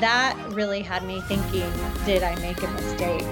that really had me thinking did I make a mistake?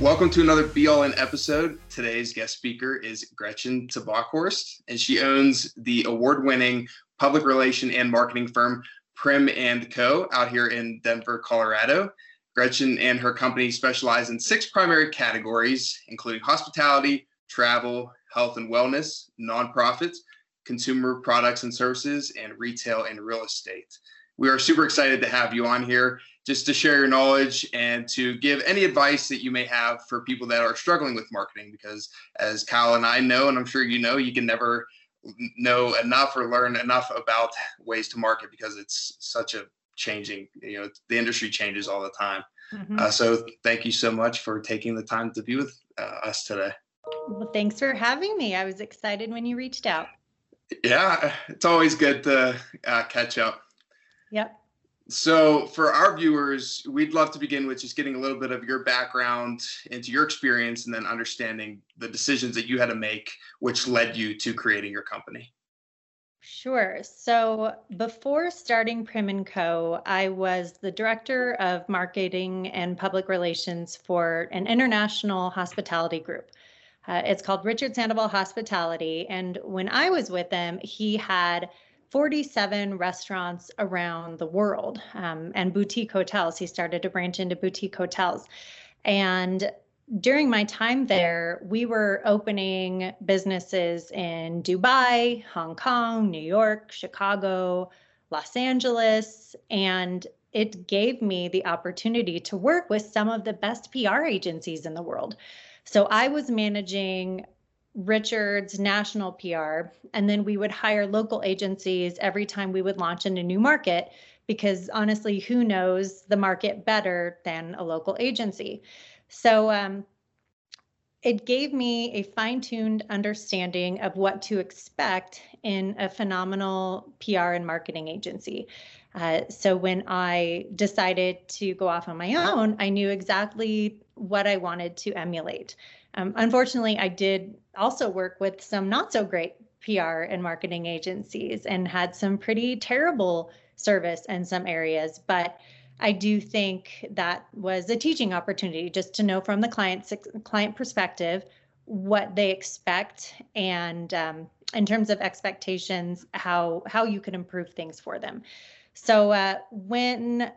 Welcome to another Be All In episode. Today's guest speaker is Gretchen Tabakhorst, and she owns the award winning public relation and marketing firm Prim and Co. out here in Denver, Colorado. Gretchen and her company specialize in six primary categories, including hospitality, travel, health and wellness, nonprofits, consumer products and services, and retail and real estate. We are super excited to have you on here just to share your knowledge and to give any advice that you may have for people that are struggling with marketing. Because as Kyle and I know, and I'm sure you know, you can never know enough or learn enough about ways to market because it's such a changing, you know, the industry changes all the time. Mm-hmm. Uh, so thank you so much for taking the time to be with uh, us today. Well, thanks for having me. I was excited when you reached out. Yeah, it's always good to uh, catch up. Yep. So, for our viewers, we'd love to begin with just getting a little bit of your background into your experience and then understanding the decisions that you had to make, which led you to creating your company. Sure. So before starting Prim & Co., I was the director of marketing and public relations for an international hospitality group. Uh, it's called Richard Sandoval Hospitality. And when I was with them, he had 47 restaurants around the world um, and boutique hotels. He started to branch into boutique hotels. And during my time there, we were opening businesses in Dubai, Hong Kong, New York, Chicago, Los Angeles, and it gave me the opportunity to work with some of the best PR agencies in the world. So I was managing Richard's national PR, and then we would hire local agencies every time we would launch in a new market because honestly, who knows the market better than a local agency? So um, it gave me a fine tuned understanding of what to expect in a phenomenal PR and marketing agency. Uh, so when I decided to go off on my own, I knew exactly what I wanted to emulate. Um, unfortunately, I did also work with some not so great PR and marketing agencies and had some pretty terrible service in some areas. But I do think that was a teaching opportunity just to know from the client client perspective what they expect and um, in terms of expectations how how you can improve things for them. So uh, when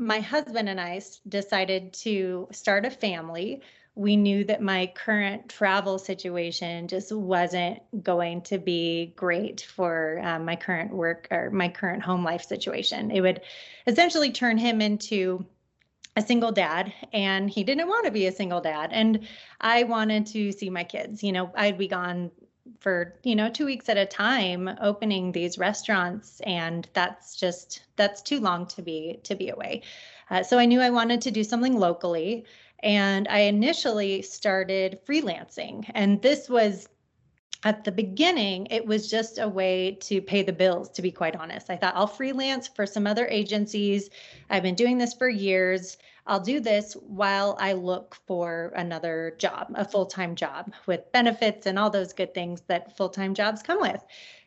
my husband and I decided to start a family, we knew that my current travel situation just wasn't going to be great for um, my current work or my current home life situation. It would essentially turn him into a single dad and he didn't want to be a single dad and i wanted to see my kids you know i'd be gone for you know two weeks at a time opening these restaurants and that's just that's too long to be to be away uh, so i knew i wanted to do something locally and I initially started freelancing. And this was at the beginning, it was just a way to pay the bills, to be quite honest. I thought I'll freelance for some other agencies. I've been doing this for years. I'll do this while I look for another job, a full time job with benefits and all those good things that full time jobs come with.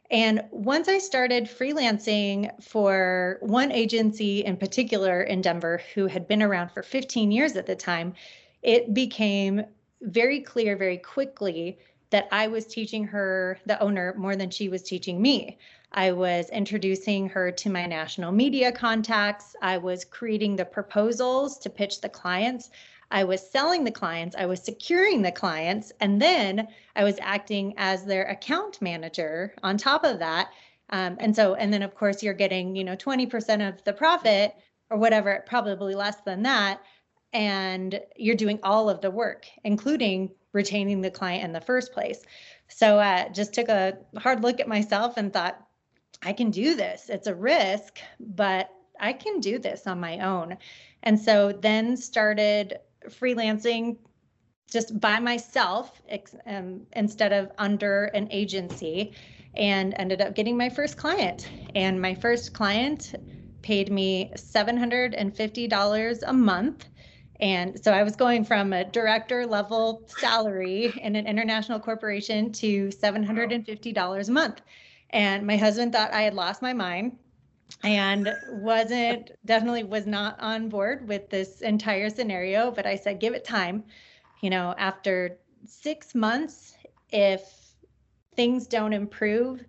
And once I started freelancing for one agency in particular in Denver, who had been around for 15 years at the time, it became very clear very quickly that I was teaching her, the owner, more than she was teaching me. I was introducing her to my national media contacts. I was creating the proposals to pitch the clients. I was selling the clients, I was securing the clients, and then I was acting as their account manager on top of that. Um, and so, and then of course, you're getting, you know, 20% of the profit or whatever, probably less than that. And you're doing all of the work, including retaining the client in the first place. So, uh, just took a hard look at myself and thought, I can do this. It's a risk, but I can do this on my own. And so then started freelancing just by myself um, instead of under an agency and ended up getting my first client. And my first client paid me $750 a month. And so I was going from a director level salary in an international corporation to $750 a month. And my husband thought I had lost my mind and wasn't definitely was not on board with this entire scenario but i said give it time you know after six months if things don't improve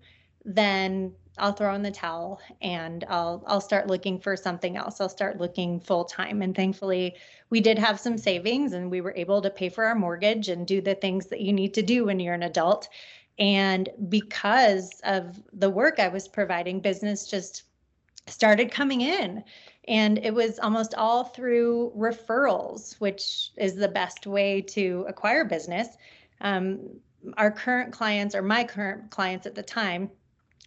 then i'll throw in the towel and i'll i'll start looking for something else i'll start looking full time and thankfully we did have some savings and we were able to pay for our mortgage and do the things that you need to do when you're an adult and because of the work i was providing business just started coming in. And it was almost all through referrals, which is the best way to acquire business. Um, our current clients, or my current clients at the time,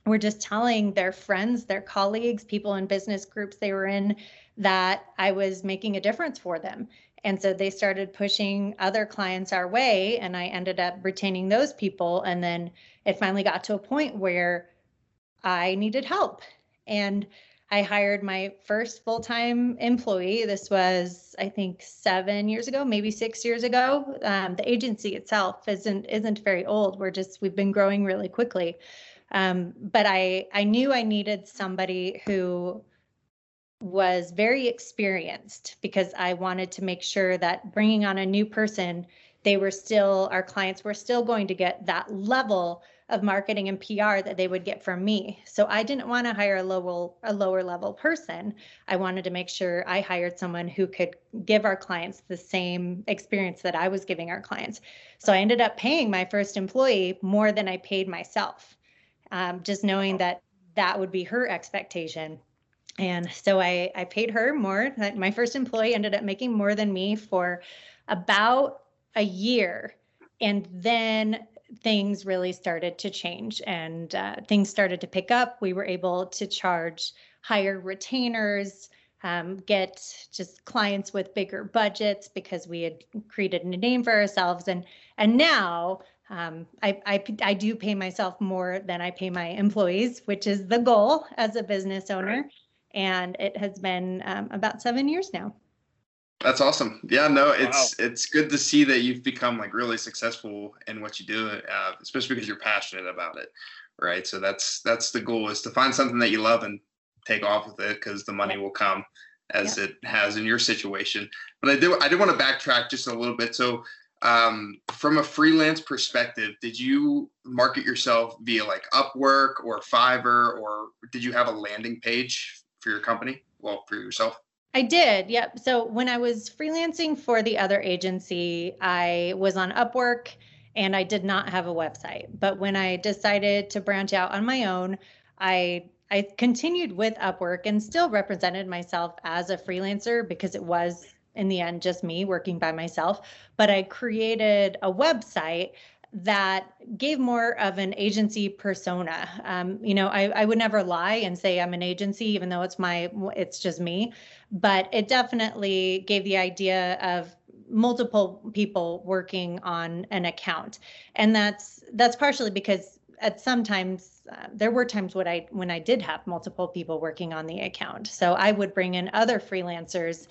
were just telling their friends, their colleagues, people in business groups they were in that I was making a difference for them. And so they started pushing other clients our way, and I ended up retaining those people. And then it finally got to a point where I needed help. And I hired my first full time employee. This was, I think, seven years ago, maybe six years ago. Um, the agency itself isn't isn't very old. We're just we've been growing really quickly. Um, but I I knew I needed somebody who was very experienced because I wanted to make sure that bringing on a new person, they were still our clients were still going to get that level of marketing and PR that they would get from me. So I didn't want to hire a lower a lower level person. I wanted to make sure I hired someone who could give our clients the same experience that I was giving our clients. So I ended up paying my first employee more than I paid myself, um, just knowing that that would be her expectation. And so I, I paid her more. My first employee ended up making more than me for about a year. And then things really started to change and uh, things started to pick up. We were able to charge higher retainers, um, get just clients with bigger budgets because we had created a name for ourselves. And and now um, I, I, I do pay myself more than I pay my employees, which is the goal as a business owner. Right. And it has been um, about seven years now. That's awesome. Yeah, no, it's wow. it's good to see that you've become like really successful in what you do, uh, especially because you're passionate about it, right? So that's that's the goal is to find something that you love and take off with it because the money will come as it has in your situation. But I do I did want to backtrack just a little bit. So um, from a freelance perspective, did you market yourself via like Upwork or Fiverr, or did you have a landing page for your company? Well, for yourself. I did. Yep. So when I was freelancing for the other agency, I was on Upwork and I did not have a website. But when I decided to branch out on my own, I I continued with Upwork and still represented myself as a freelancer because it was in the end just me working by myself. But I created a website that gave more of an agency persona. Um, you know, I, I would never lie and say I'm an agency, even though it's my, it's just me. But it definitely gave the idea of multiple people working on an account, and that's that's partially because at sometimes uh, there were times when I when I did have multiple people working on the account. So I would bring in other freelancers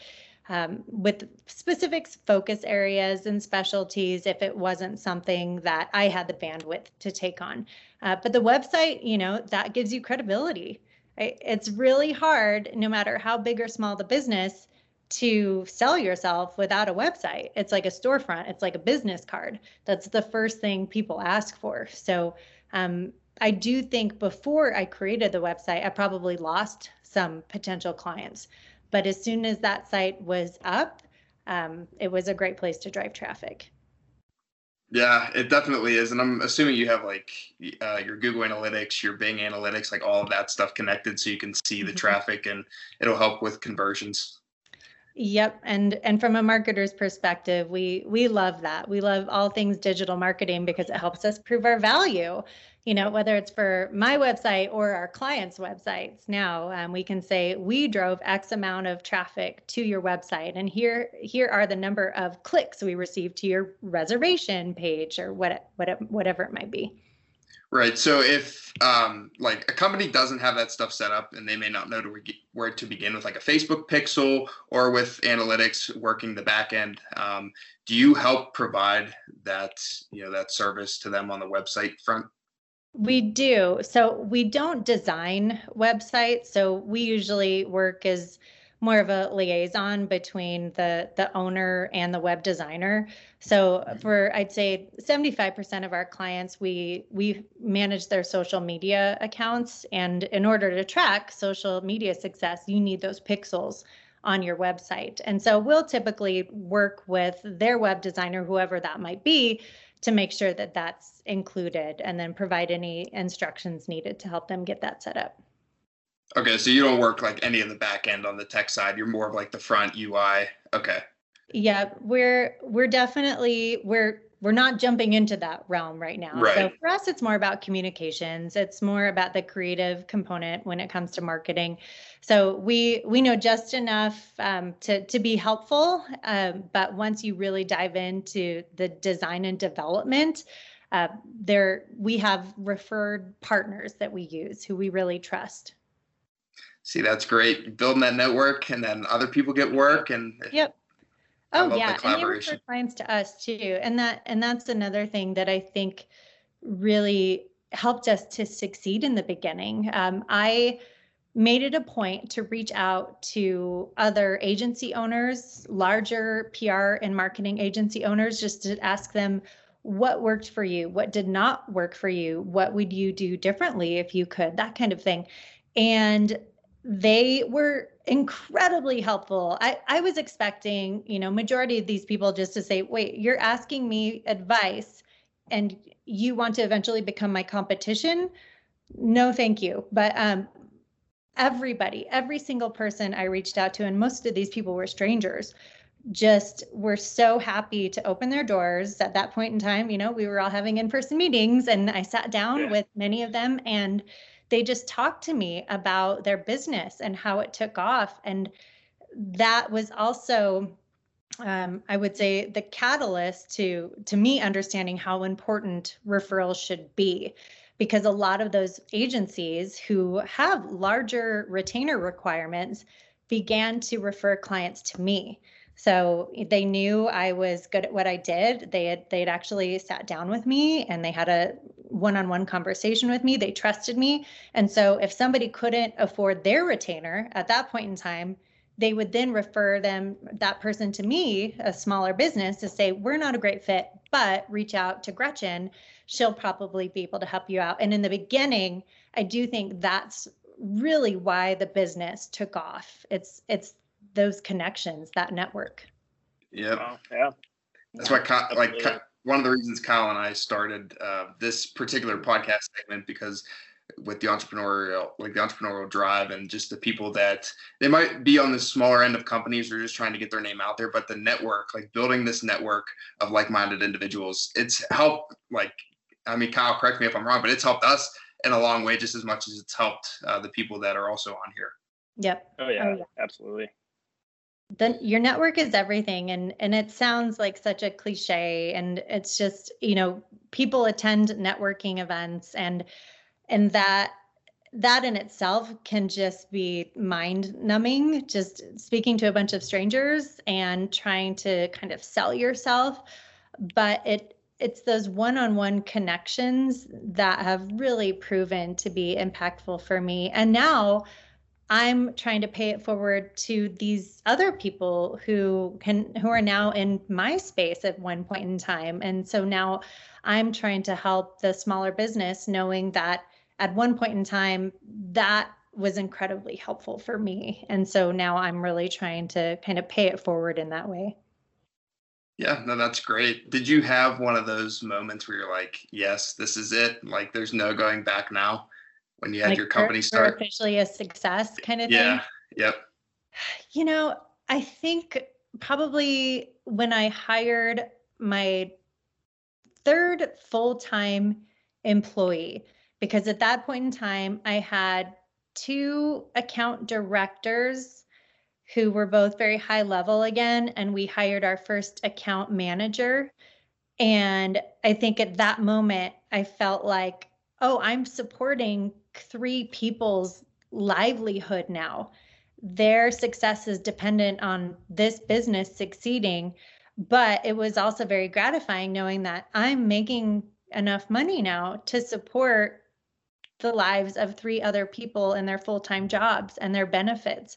um, with specific focus areas and specialties if it wasn't something that I had the bandwidth to take on. Uh, but the website, you know, that gives you credibility. It's really hard, no matter how big or small the business, to sell yourself without a website. It's like a storefront, it's like a business card. That's the first thing people ask for. So um, I do think before I created the website, I probably lost some potential clients. But as soon as that site was up, um, it was a great place to drive traffic. Yeah, it definitely is, and I'm assuming you have like uh, your Google Analytics, your Bing Analytics, like all of that stuff connected, so you can see the mm-hmm. traffic, and it'll help with conversions. Yep, and and from a marketer's perspective, we we love that. We love all things digital marketing because it helps us prove our value you know, whether it's for my website or our clients' websites now, um, we can say we drove X amount of traffic to your website, and here here are the number of clicks we received to your reservation page or what, what whatever it might be. Right. So if um, like a company doesn't have that stuff set up and they may not know to re- where to begin with like a Facebook pixel or with analytics working the back end, um, do you help provide that you know that service to them on the website front? We do. So we don't design websites. So we usually work as more of a liaison between the the owner and the web designer. So for I'd say 75% of our clients we we manage their social media accounts and in order to track social media success you need those pixels on your website. And so we'll typically work with their web designer whoever that might be to make sure that that's included and then provide any instructions needed to help them get that set up. Okay, so you don't work like any of the back end on the tech side. You're more of like the front UI. Okay. Yeah, we're we're definitely we're we're not jumping into that realm right now. Right. So for us, it's more about communications. It's more about the creative component when it comes to marketing. So we we know just enough um, to to be helpful, um, but once you really dive into the design and development, uh, there we have referred partners that we use who we really trust. See, that's great. Building that network, and then other people get work, and yep. Oh yeah, and they refer clients to us too, and that and that's another thing that I think really helped us to succeed in the beginning. Um, I made it a point to reach out to other agency owners, larger PR and marketing agency owners, just to ask them what worked for you, what did not work for you, what would you do differently if you could, that kind of thing. And they were incredibly helpful. I, I was expecting, you know, majority of these people just to say, wait, you're asking me advice and you want to eventually become my competition? No, thank you. But um, everybody, every single person I reached out to, and most of these people were strangers, just were so happy to open their doors at that point in time. You know, we were all having in person meetings, and I sat down yeah. with many of them and they just talked to me about their business and how it took off. And that was also um, I would say the catalyst to to me understanding how important referrals should be because a lot of those agencies who have larger retainer requirements began to refer clients to me so they knew I was good at what I did. They had they had actually sat down with me and they had a one-on-one conversation with me. They trusted me. And so if somebody couldn't afford their retainer at that point in time, they would then refer them that person to me, a smaller business, to say, we're not a great fit, but reach out to Gretchen. She'll probably be able to help you out. And in the beginning, I do think that's really why the business took off. It's it's those connections, that network. Yep. Oh, yeah. That's why, like, one of the reasons Kyle and I started uh, this particular podcast segment because with the entrepreneurial, like the entrepreneurial drive, and just the people that they might be on the smaller end of companies or just trying to get their name out there, but the network, like building this network of like-minded individuals, it's helped. Like, I mean, Kyle, correct me if I'm wrong, but it's helped us in a long way, just as much as it's helped uh, the people that are also on here. Yep. Oh yeah, oh, yeah. absolutely then your network is everything and and it sounds like such a cliche and it's just you know people attend networking events and and that that in itself can just be mind numbing just speaking to a bunch of strangers and trying to kind of sell yourself. But it it's those one-on-one connections that have really proven to be impactful for me. And now I'm trying to pay it forward to these other people who can who are now in my space at one point in time. And so now I'm trying to help the smaller business knowing that at one point in time that was incredibly helpful for me. And so now I'm really trying to kind of pay it forward in that way. Yeah, no, that's great. Did you have one of those moments where you're like, yes, this is it? Like there's no going back now? When you had like your company start? Officially a success kind of yeah. thing. Yeah. Yep. You know, I think probably when I hired my third full time employee, because at that point in time, I had two account directors who were both very high level again, and we hired our first account manager. And I think at that moment, I felt like, oh, I'm supporting three people's livelihood now. Their success is dependent on this business succeeding. But it was also very gratifying knowing that I'm making enough money now to support the lives of three other people and their full-time jobs and their benefits.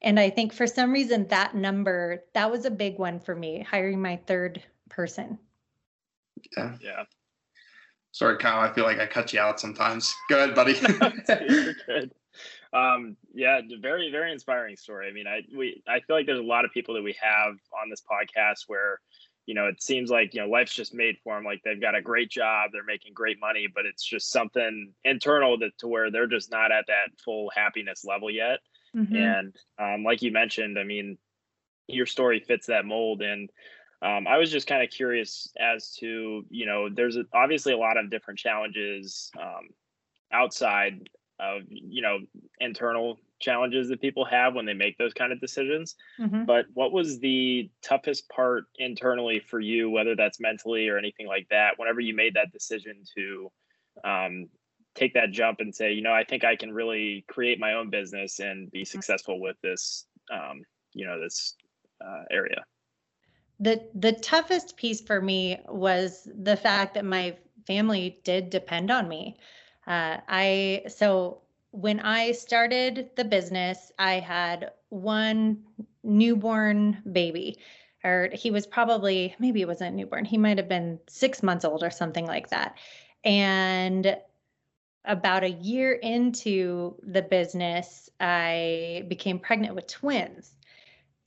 And I think for some reason that number, that was a big one for me, hiring my third person. Yeah. Yeah. Sorry, Kyle. I feel like I cut you out sometimes. Go ahead, buddy. You're good. Um, yeah, very, very inspiring story. I mean, I we I feel like there's a lot of people that we have on this podcast where, you know, it seems like you know life's just made for them. Like they've got a great job, they're making great money, but it's just something internal that to where they're just not at that full happiness level yet. Mm-hmm. And um, like you mentioned, I mean, your story fits that mold. And um, I was just kind of curious as to, you know, there's a, obviously a lot of different challenges um, outside of, you know, internal challenges that people have when they make those kind of decisions. Mm-hmm. But what was the toughest part internally for you, whether that's mentally or anything like that, whenever you made that decision to um, take that jump and say, you know, I think I can really create my own business and be mm-hmm. successful with this, um, you know, this uh, area. The the toughest piece for me was the fact that my family did depend on me. Uh, I so when I started the business, I had one newborn baby, or he was probably maybe it wasn't newborn. He might have been six months old or something like that, and about a year into the business, I became pregnant with twins.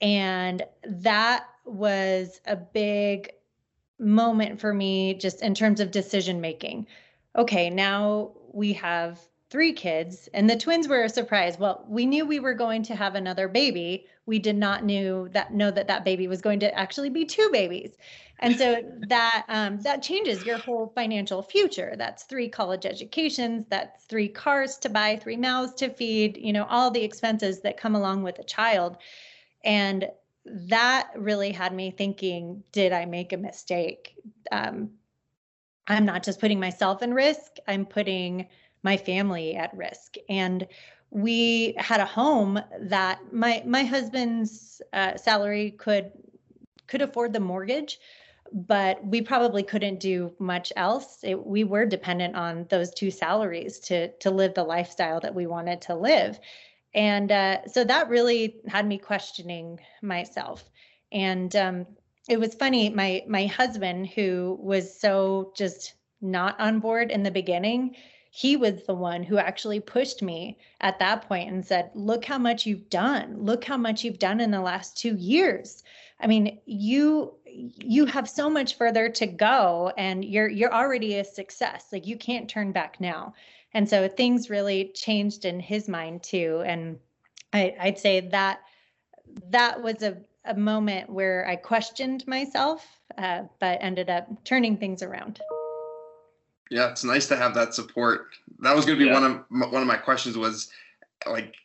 And that was a big moment for me just in terms of decision making. Okay, now we have three kids and the twins were a surprise. Well, we knew we were going to have another baby. We did not knew that know that that baby was going to actually be two babies and so that um, that changes your whole financial future that's three college educations that's three cars to buy three mouths to feed you know all the expenses that come along with a child and that really had me thinking did i make a mistake? Um, i'm not just putting myself in risk i'm putting my family at risk. And we had a home that my my husband's uh, salary could could afford the mortgage but we probably couldn't do much else. It, we were dependent on those two salaries to to live the lifestyle that we wanted to live, and uh, so that really had me questioning myself. And um, it was funny. My my husband, who was so just not on board in the beginning, he was the one who actually pushed me at that point and said, "Look how much you've done. Look how much you've done in the last two years." I mean, you you have so much further to go and you're you're already a success like you can't turn back now and so things really changed in his mind too and I, i'd say that that was a, a moment where i questioned myself uh, but ended up turning things around yeah it's nice to have that support that was going to be yeah. one of my, one of my questions was like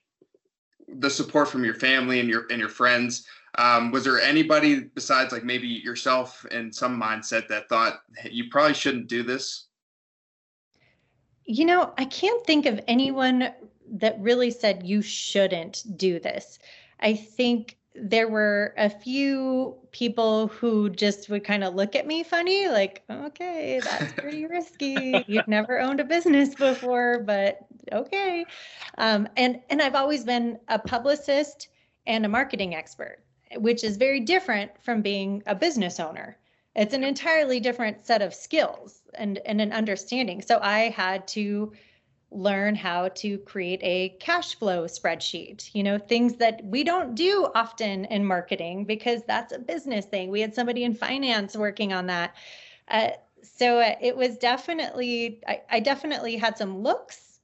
the support from your family and your and your friends um, was there anybody besides like maybe yourself and some mindset that thought hey, you probably shouldn't do this? You know, I can't think of anyone that really said you shouldn't do this. I think there were a few people who just would kind of look at me funny, like, okay, that's pretty risky. You've never owned a business before, but okay. Um, and and I've always been a publicist and a marketing expert which is very different from being a business owner. It's an entirely different set of skills and, and an understanding. So I had to learn how to create a cash flow spreadsheet, you know, things that we don't do often in marketing because that's a business thing. We had somebody in finance working on that. Uh, so it was definitely, I, I definitely had some looks,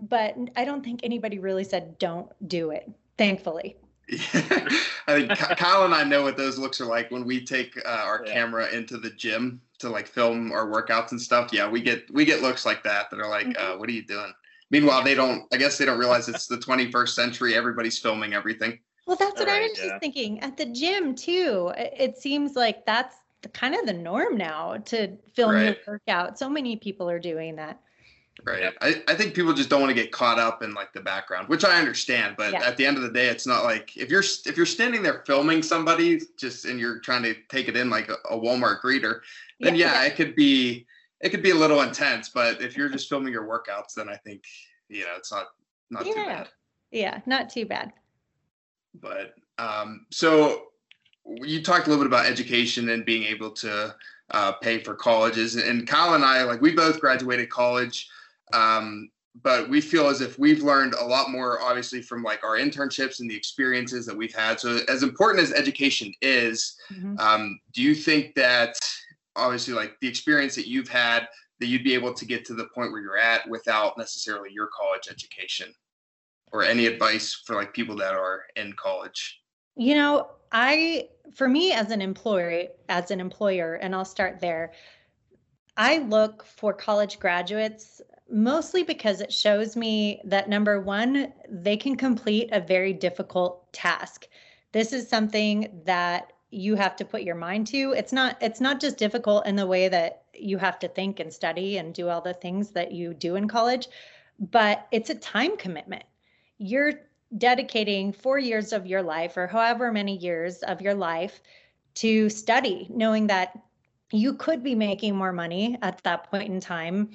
but I don't think anybody really said, don't do it, thankfully. I think Kyle and I know what those looks are like when we take uh, our yeah. camera into the gym to like film our workouts and stuff. Yeah, we get we get looks like that that are like, mm-hmm. uh, "What are you doing?" Meanwhile, they don't. I guess they don't realize it's the 21st century. Everybody's filming everything. Well, that's what right, I was yeah. just thinking at the gym too. It seems like that's the, kind of the norm now to film right. your workout. So many people are doing that. Right. I, I think people just don't want to get caught up in like the background, which I understand. But yeah. at the end of the day, it's not like if you're if you're standing there filming somebody just and you're trying to take it in like a, a Walmart greeter, then yeah, yeah, it could be it could be a little intense, but if you're just filming your workouts, then I think you know it's not not too bad. Yeah, not too bad. But um, so you talked a little bit about education and being able to uh, pay for colleges, and Kyle and I, like we both graduated college. Um, but we feel as if we've learned a lot more obviously from like our internships and the experiences that we've had. So as important as education is mm-hmm. um, do you think that obviously like the experience that you've had that you'd be able to get to the point where you're at without necessarily your college education? Or any advice for like people that are in college? You know i for me as an employer as an employer and i'll start there. I look for college graduates mostly because it shows me that number one, they can complete a very difficult task. This is something that you have to put your mind to. It's not it's not just difficult in the way that you have to think and study and do all the things that you do in college, but it's a time commitment. You're dedicating 4 years of your life or however many years of your life to study, knowing that you could be making more money at that point in time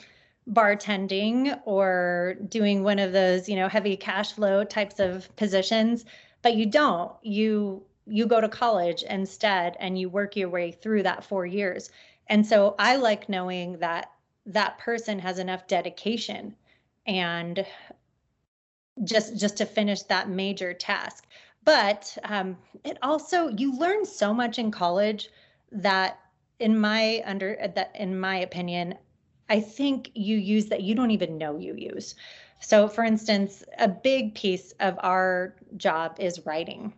bartending or doing one of those you know heavy cash flow types of positions but you don't. You you go to college instead and you work your way through that 4 years. And so i like knowing that that person has enough dedication and just just to finish that major task. But um, it also you learn so much in college that in my under that in my opinion I think you use that you don't even know you use. So, for instance, a big piece of our job is writing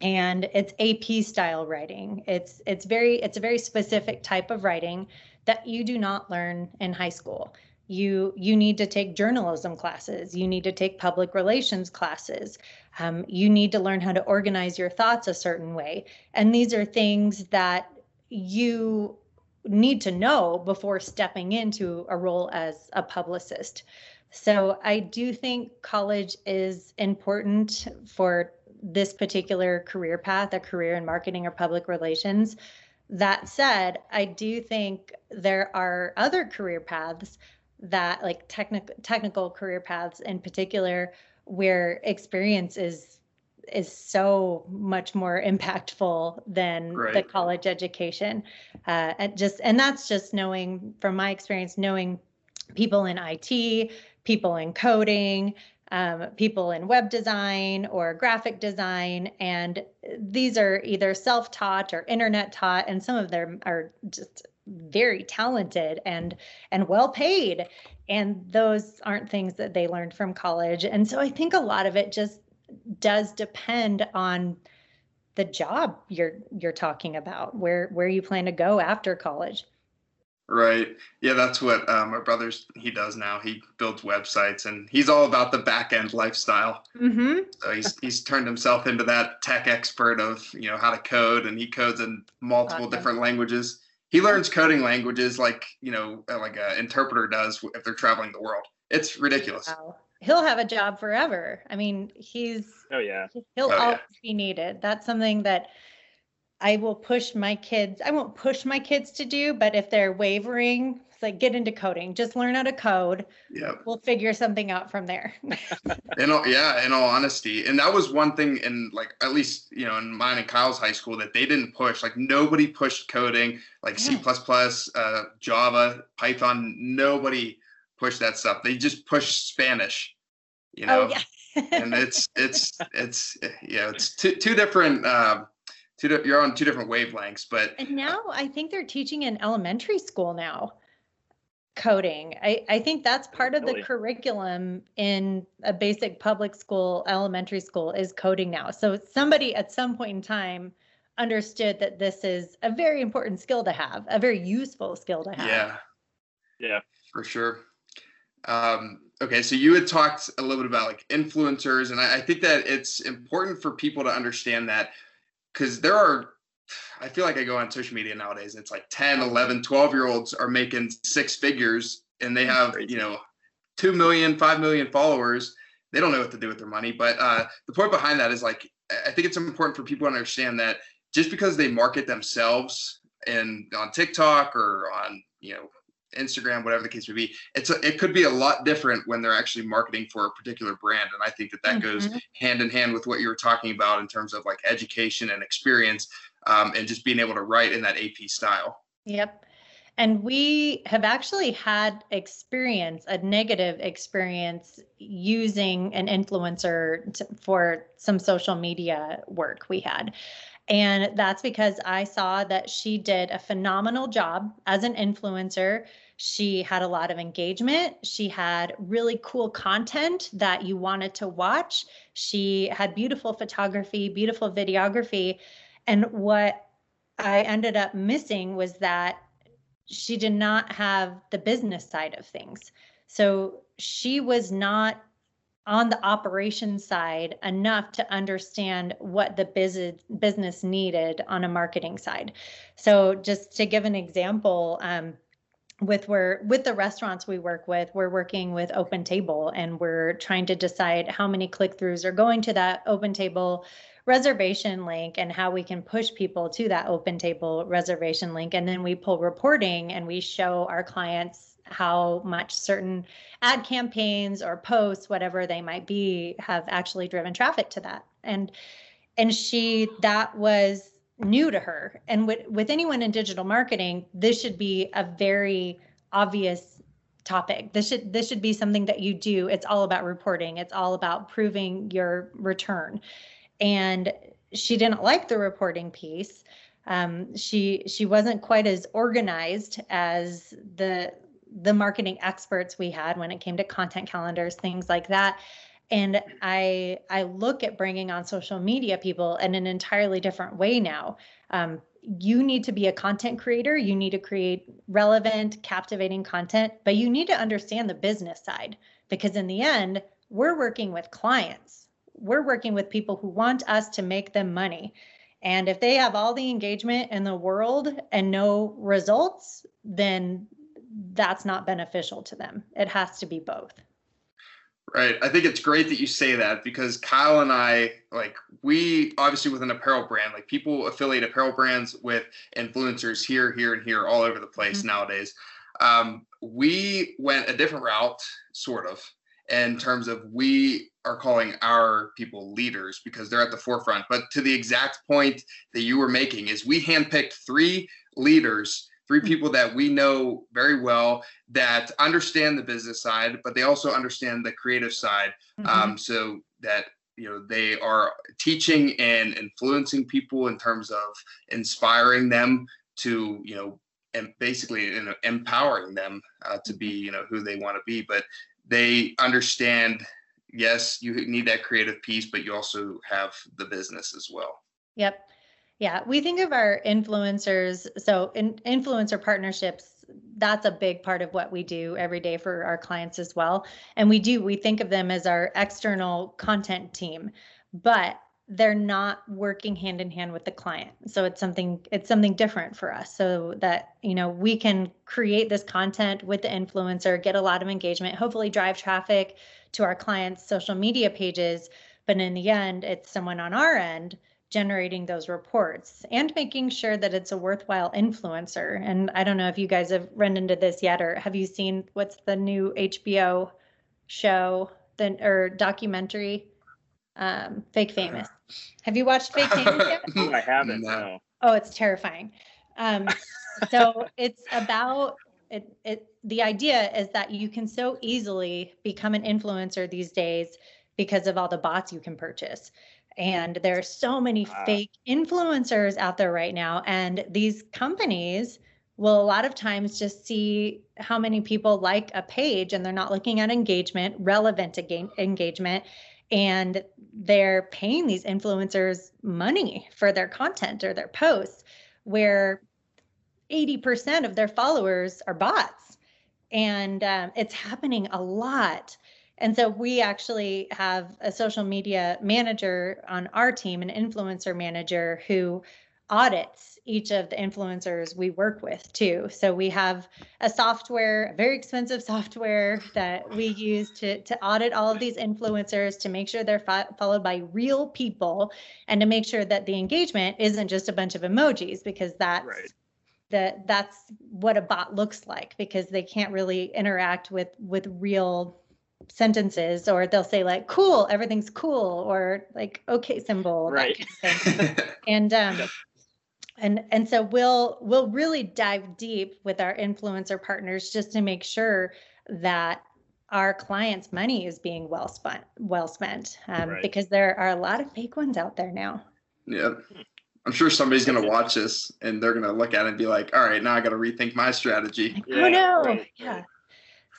and it's AP style writing. It's it's very it's a very specific type of writing that you do not learn in high school. You you need to take journalism classes. You need to take public relations classes. Um, you need to learn how to organize your thoughts a certain way. And these are things that you need to know before stepping into a role as a publicist. So I do think college is important for this particular career path, a career in marketing or public relations. That said, I do think there are other career paths that like technical technical career paths in particular where experience is is so much more impactful than right. the college education. Uh, and just and that's just knowing from my experience, knowing people in IT, people in coding, um, people in web design or graphic design, and these are either self-taught or internet taught, and some of them are just very talented and and well paid and those aren't things that they learned from college and so i think a lot of it just does depend on the job you're you're talking about where where you plan to go after college. Right. Yeah that's what uh, my brother's he does now. He builds websites and he's all about the back end lifestyle. Mm-hmm. so he's he's turned himself into that tech expert of you know how to code and he codes in multiple awesome. different languages. He learns coding languages like you know like an interpreter does if they're traveling the world. It's ridiculous. Wow he'll have a job forever. I mean, he's oh yeah, he'll oh, always yeah. be needed. That's something that I will push my kids. I won't push my kids to do, but if they're wavering, it's like get into coding. Just learn how to code. Yeah, we'll figure something out from there. in all, yeah, in all honesty, and that was one thing in like at least you know in mine and Kyle's high school that they didn't push. Like nobody pushed coding, like yeah. C plus plus, uh, Java, Python. Nobody push that stuff. They just push Spanish, you oh, know. Oh, yeah. and it's it's it's yeah, it's two two different uh, two di- you're on two different wavelengths, but and now I think they're teaching in elementary school now coding. I, I think that's part of the curriculum in a basic public school, elementary school is coding now. So somebody at some point in time understood that this is a very important skill to have, a very useful skill to have. Yeah. Yeah. For sure. Um, okay, so you had talked a little bit about like influencers, and I, I think that it's important for people to understand that because there are, I feel like I go on social media nowadays, it's like 10, 11, 12 year olds are making six figures and they have, you know, 2 million, 5 million followers. They don't know what to do with their money. But uh, the point behind that is like, I think it's important for people to understand that just because they market themselves and on TikTok or on, you know, Instagram, whatever the case may be. It's a, it could be a lot different when they're actually marketing for a particular brand, and I think that that mm-hmm. goes hand in hand with what you were talking about in terms of like education and experience, um, and just being able to write in that AP style. Yep. And we have actually had experience, a negative experience using an influencer to, for some social media work we had. And that's because I saw that she did a phenomenal job as an influencer. She had a lot of engagement. She had really cool content that you wanted to watch. She had beautiful photography, beautiful videography. And what I ended up missing was that she did not have the business side of things. So she was not on the operations side enough to understand what the business business needed on a marketing side. So just to give an example, um, with where with the restaurants we work with, we're working with Open Table and we're trying to decide how many click throughs are going to that Open Table reservation link and how we can push people to that open table reservation link. And then we pull reporting and we show our clients how much certain ad campaigns or posts, whatever they might be, have actually driven traffic to that. And and she that was new to her. And with, with anyone in digital marketing, this should be a very obvious topic. This should this should be something that you do. It's all about reporting. It's all about proving your return and she didn't like the reporting piece. Um, she she wasn't quite as organized as the the marketing experts we had when it came to content calendars, things like that. And I I look at bringing on social media people in an entirely different way now. Um, you need to be a content creator. You need to create relevant, captivating content, but you need to understand the business side because in the end, we're working with clients we're working with people who want us to make them money. And if they have all the engagement in the world and no results, then that's not beneficial to them. It has to be both. Right. I think it's great that you say that because Kyle and I, like, we obviously with an apparel brand, like people affiliate apparel brands with influencers here, here, and here all over the place mm-hmm. nowadays. Um, we went a different route, sort of, in terms of we are calling our people leaders because they're at the forefront. But to the exact point that you were making is we handpicked three leaders, three people that we know very well that understand the business side, but they also understand the creative side. Mm-hmm. Um, so that you know they are teaching and influencing people in terms of inspiring them to you know and basically you know, empowering them uh, to be you know who they want to be but they understand yes, you need that creative piece, but you also have the business as well. Yep. Yeah, we think of our influencers. So, in influencer partnerships, that's a big part of what we do every day for our clients as well. And we do, we think of them as our external content team, but they're not working hand in hand with the client. So it's something it's something different for us so that, you know, we can create this content with the influencer, get a lot of engagement, hopefully drive traffic to our clients' social media pages, but in the end, it's someone on our end generating those reports and making sure that it's a worthwhile influencer. And I don't know if you guys have run into this yet or have you seen what's the new HBO show the or documentary um, Fake Famous. Have you watched Fake Famous yet? I haven't. No. Oh, it's terrifying. Um, so it's about it. It the idea is that you can so easily become an influencer these days because of all the bots you can purchase. And there are so many wow. fake influencers out there right now. And these companies will a lot of times just see how many people like a page and they're not looking at engagement, relevant engagement and they're paying these influencers money for their content or their posts where 80% of their followers are bots and um, it's happening a lot and so we actually have a social media manager on our team an influencer manager who audits each of the influencers we work with too. So we have a software, a very expensive software that we use to, to audit all of these influencers to make sure they're fo- followed by real people and to make sure that the engagement isn't just a bunch of emojis because that's right. that that's what a bot looks like because they can't really interact with with real sentences or they'll say like cool everything's cool or like okay symbol right. kind of and um and and so we'll we'll really dive deep with our influencer partners just to make sure that our clients money is being well spent well spent um, right. because there are a lot of fake ones out there now. Yeah i'm sure somebody's going to watch this and they're going to look at it and be like all right now i got to rethink my strategy. Yeah, oh no. Right. yeah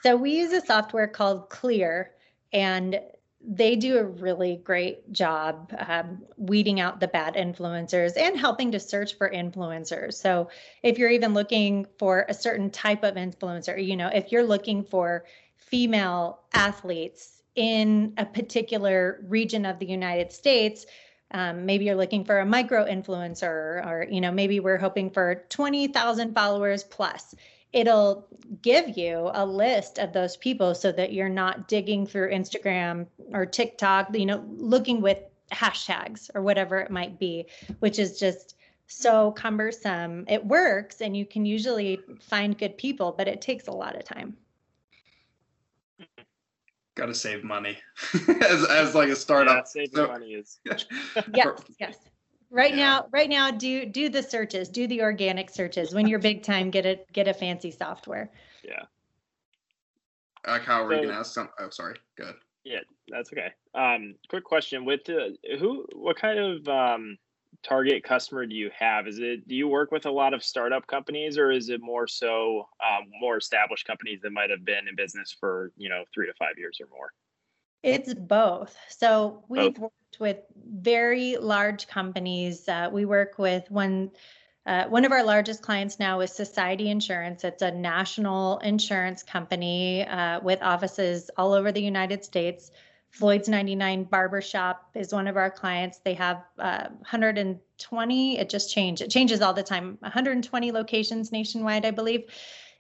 so we use a software called Klear, and they do a really great job um, weeding out the bad influencers and helping to search for influencers. So if you're even looking for a certain type of influencer, you know, if you're looking for female athletes in a particular region of the United States, um, maybe you're looking for a micro influencer, or you know, maybe we're hoping for 20,000 followers plus it'll give you a list of those people so that you're not digging through Instagram or TikTok, you know, looking with hashtags or whatever it might be, which is just so cumbersome. It works and you can usually find good people, but it takes a lot of time. Got to save money as, as like a startup. Yeah, saving so, money is. yes, yes right yeah. now right now do do the searches do the organic searches when you're big time get a get a fancy software yeah uh, Kyle, were so, you gonna ask something? Oh, sorry. Good. Yeah, that's okay. Um, quick question: With the who, what kind of um, target customer do you have? Is it do you work with a lot of startup companies, or is it more so um, more established companies that might have been in business for you know three to five years or more? It's both. So we've worked with very large companies. Uh, we work with one. Uh, one of our largest clients now is Society Insurance. It's a national insurance company uh, with offices all over the United States. Floyd's 99 Barbershop is one of our clients. They have uh, 120, it just changed. It changes all the time. 120 locations nationwide, I believe.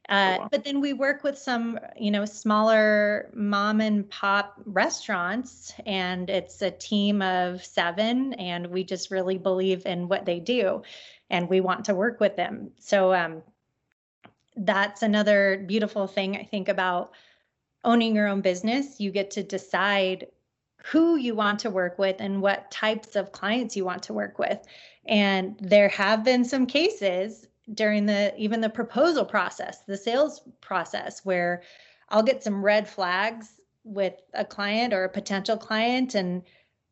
Oh, uh, wow. But then we work with some, you know, smaller mom and pop restaurants, and it's a team of seven, and we just really believe in what they do, and we want to work with them. So um, that's another beautiful thing I think about owning your own business. You get to decide who you want to work with and what types of clients you want to work with. And there have been some cases during the even the proposal process, the sales process, where I'll get some red flags with a client or a potential client and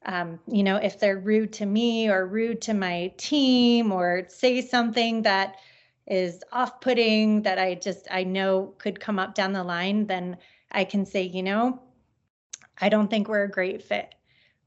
um, you know if they're rude to me or rude to my team or say something that is off-putting that i just i know could come up down the line then i can say you know i don't think we're a great fit.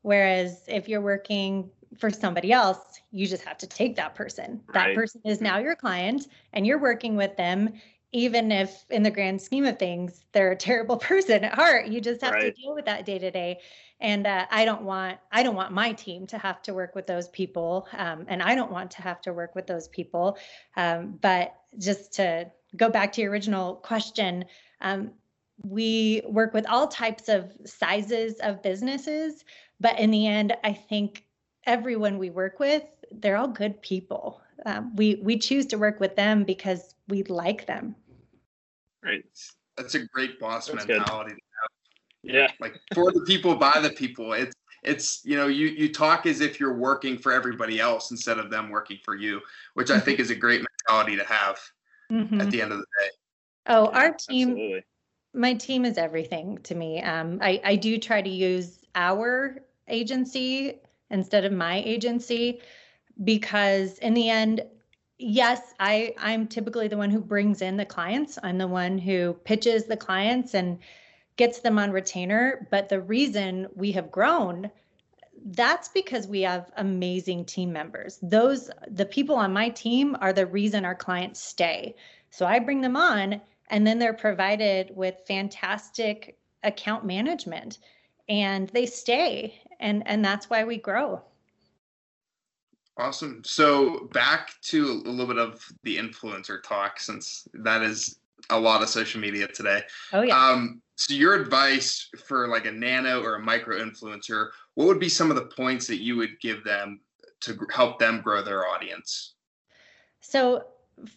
Whereas if you're working for somebody else, you just have to take that person. Right. That person is now your client and you're working with them even if in the grand scheme of things they're a terrible person at heart you just have right. to deal with that day to day and uh, i don't want i don't want my team to have to work with those people um, and i don't want to have to work with those people um, but just to go back to your original question um, we work with all types of sizes of businesses but in the end i think everyone we work with, they're all good people. Um, we we choose to work with them because we like them. Right. That's a great boss That's mentality good. to have. Yeah. Like for the people, by the people. It's it's you know you you talk as if you're working for everybody else instead of them working for you, which I think is a great mentality to have mm-hmm. at the end of the day. Oh, yeah, our team. Absolutely. My team is everything to me. Um, I I do try to use our agency instead of my agency because in the end yes i i'm typically the one who brings in the clients. I'm the one who pitches the clients and gets them on retainer. But the reason we have grown that's because we have amazing team members. Those the people on my team are the reason our clients stay. So i bring them on and then they're provided with fantastic account management and they stay and and that's why we grow. Awesome. So back to a little bit of the influencer talk since that is a lot of social media today. Oh yeah. Um so your advice for like a nano or a micro influencer what would be some of the points that you would give them to help them grow their audience? So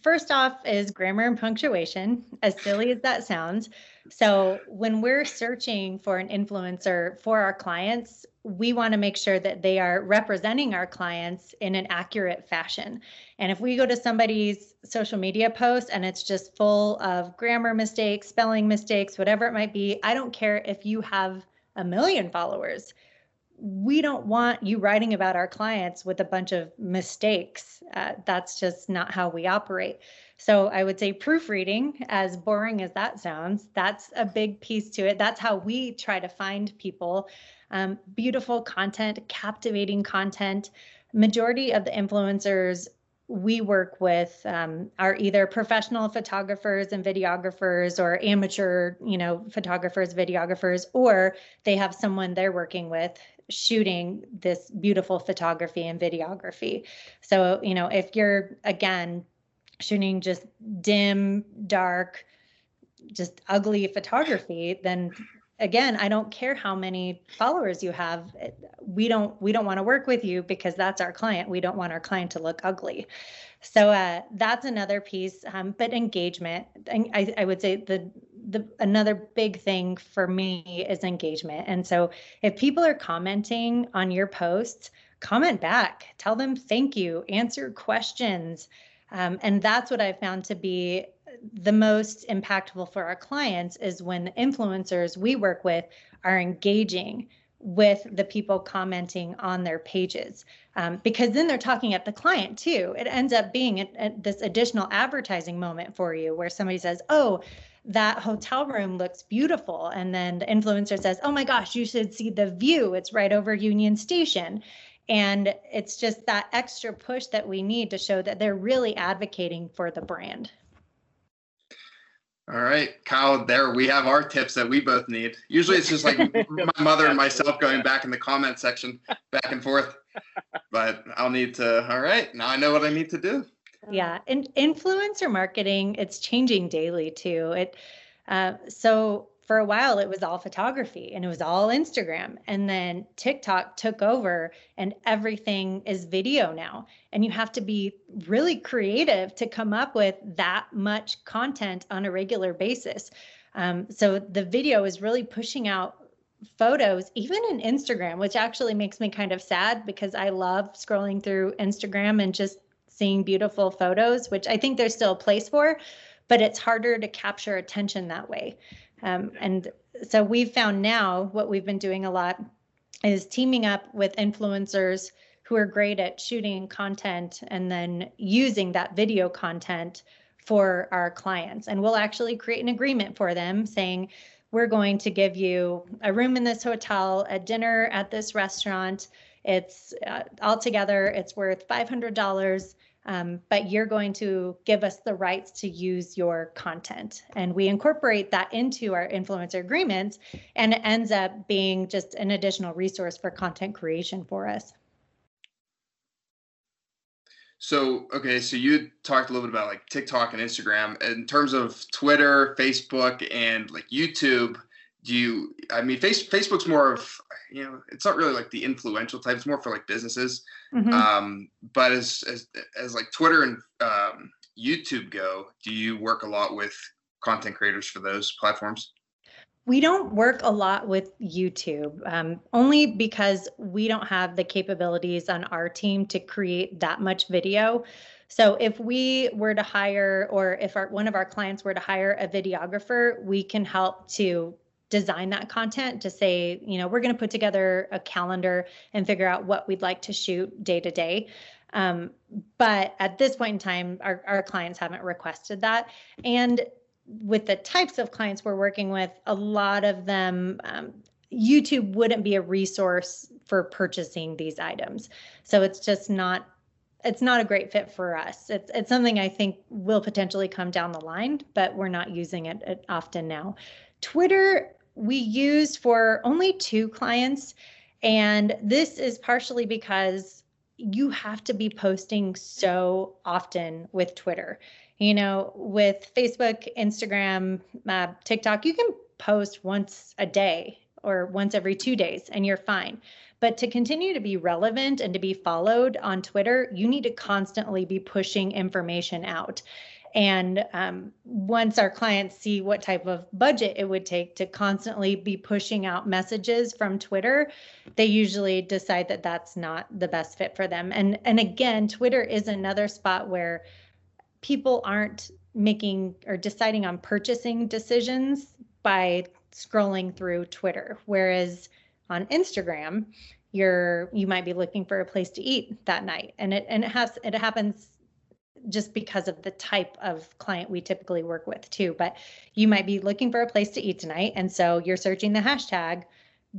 first off is grammar and punctuation, as silly as that sounds. So when we're searching for an influencer for our clients, we want to make sure that they are representing our clients in an accurate fashion. And if we go to somebody's social media post and it's just full of grammar mistakes, spelling mistakes, whatever it might be, I don't care if you have a million followers. We don't want you writing about our clients with a bunch of mistakes. Uh, that's just not how we operate. So I would say proofreading, as boring as that sounds, that's a big piece to it. That's how we try to find people um, beautiful content, captivating content. Majority of the influencers we work with um, are either professional photographers and videographers or amateur you know photographers videographers or they have someone they're working with shooting this beautiful photography and videography so you know if you're again shooting just dim dark just ugly photography then again i don't care how many followers you have we don't we don't want to work with you because that's our client. We don't want our client to look ugly. So uh, that's another piece um, but engagement I, I would say the the another big thing for me is engagement. And so if people are commenting on your posts comment back. Tell them thank you. Answer questions. Um, and that's what i found to be the most impactful for our clients is when the influencers we work with are engaging with the people commenting on their pages. Um, because then they're talking at the client too. It ends up being a, a, this additional advertising moment for you where somebody says oh that hotel room looks beautiful. And then the influencer says oh my gosh you should see the view. It's right over union station. And it's just that extra push that we need to show that they're really advocating for the brand all right, Kyle, there we have our tips that we both need. Usually it's just like my mother and myself going back in the comment section, back and forth. But I'll need to, all right, now I know what I need to do. Yeah, and influencer marketing, it's changing daily too. It uh, so for a while it was all photography and it was all Instagram. And then TikTok took over and everything is video now. And you have to be really creative to come up with that much content on a regular basis. Um, so the video is really pushing out photos, even in Instagram, which actually makes me kind of sad because I love scrolling through Instagram and just seeing beautiful photos, which I think there's still a place for, but it's harder to capture attention that way. Um, and so we've found now what we've been doing a lot is teaming up with influencers who are great at shooting content and then using that video content for our clients. And we'll actually create an agreement for them saying, we're going to give you a room in this hotel, a dinner at this restaurant. It's uh, altogether, it's worth $500 um, but you're going to give us the rights to use your content. And we incorporate that into our influencer agreements, and it ends up being just an additional resource for content creation for us. So, okay, so you talked a little bit about like TikTok and Instagram. In terms of Twitter, Facebook, and like YouTube, do you, I mean, face, Facebook's more of you know, it's not really like the influential type. It's more for like businesses. Mm-hmm. Um, but as, as as like Twitter and um, YouTube go, do you work a lot with content creators for those platforms? We don't work a lot with YouTube, um, only because we don't have the capabilities on our team to create that much video. So if we were to hire, or if our, one of our clients were to hire a videographer, we can help to design that content to say, you know, we're going to put together a calendar and figure out what we'd like to shoot day to day. Um, but at this point in time, our, our clients haven't requested that. And with the types of clients we're working with, a lot of them, um, YouTube wouldn't be a resource for purchasing these items. So it's just not it's not a great fit for us. It's it's something I think will potentially come down the line, but we're not using it, it often now. Twitter we used for only two clients. And this is partially because you have to be posting so often with Twitter. You know, with Facebook, Instagram, uh, TikTok, you can post once a day or once every two days and you're fine. But to continue to be relevant and to be followed on Twitter, you need to constantly be pushing information out. And um, once our clients see what type of budget it would take to constantly be pushing out messages from Twitter, they usually decide that that's not the best fit for them. And and again, Twitter is another spot where people aren't making or deciding on purchasing decisions by scrolling through Twitter, whereas on Instagram, you're you might be looking for a place to eat that night, and it and it has it happens just because of the type of client we typically work with too. But you might be looking for a place to eat tonight. And so you're searching the hashtag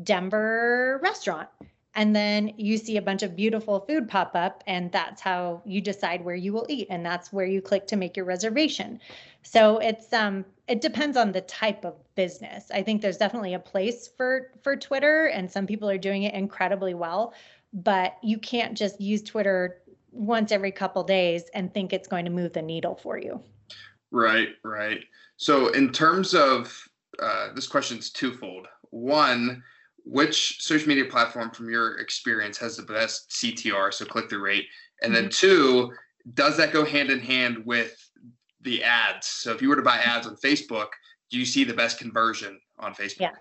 Denver restaurant. And then you see a bunch of beautiful food pop up, and that's how you decide where you will eat. And that's where you click to make your reservation. So it's um it depends on the type of business. I think there's definitely a place for for Twitter, and some people are doing it incredibly well. But you can't just use Twitter once every couple days and think it's going to move the needle for you. Right, right. So, in terms of uh, this question is twofold. One, which social media platform from your experience has the best CTR, so click through rate? And then mm-hmm. two, does that go hand in hand with the ads? So, if you were to buy ads on Facebook, do you see the best conversion on Facebook? Yeah.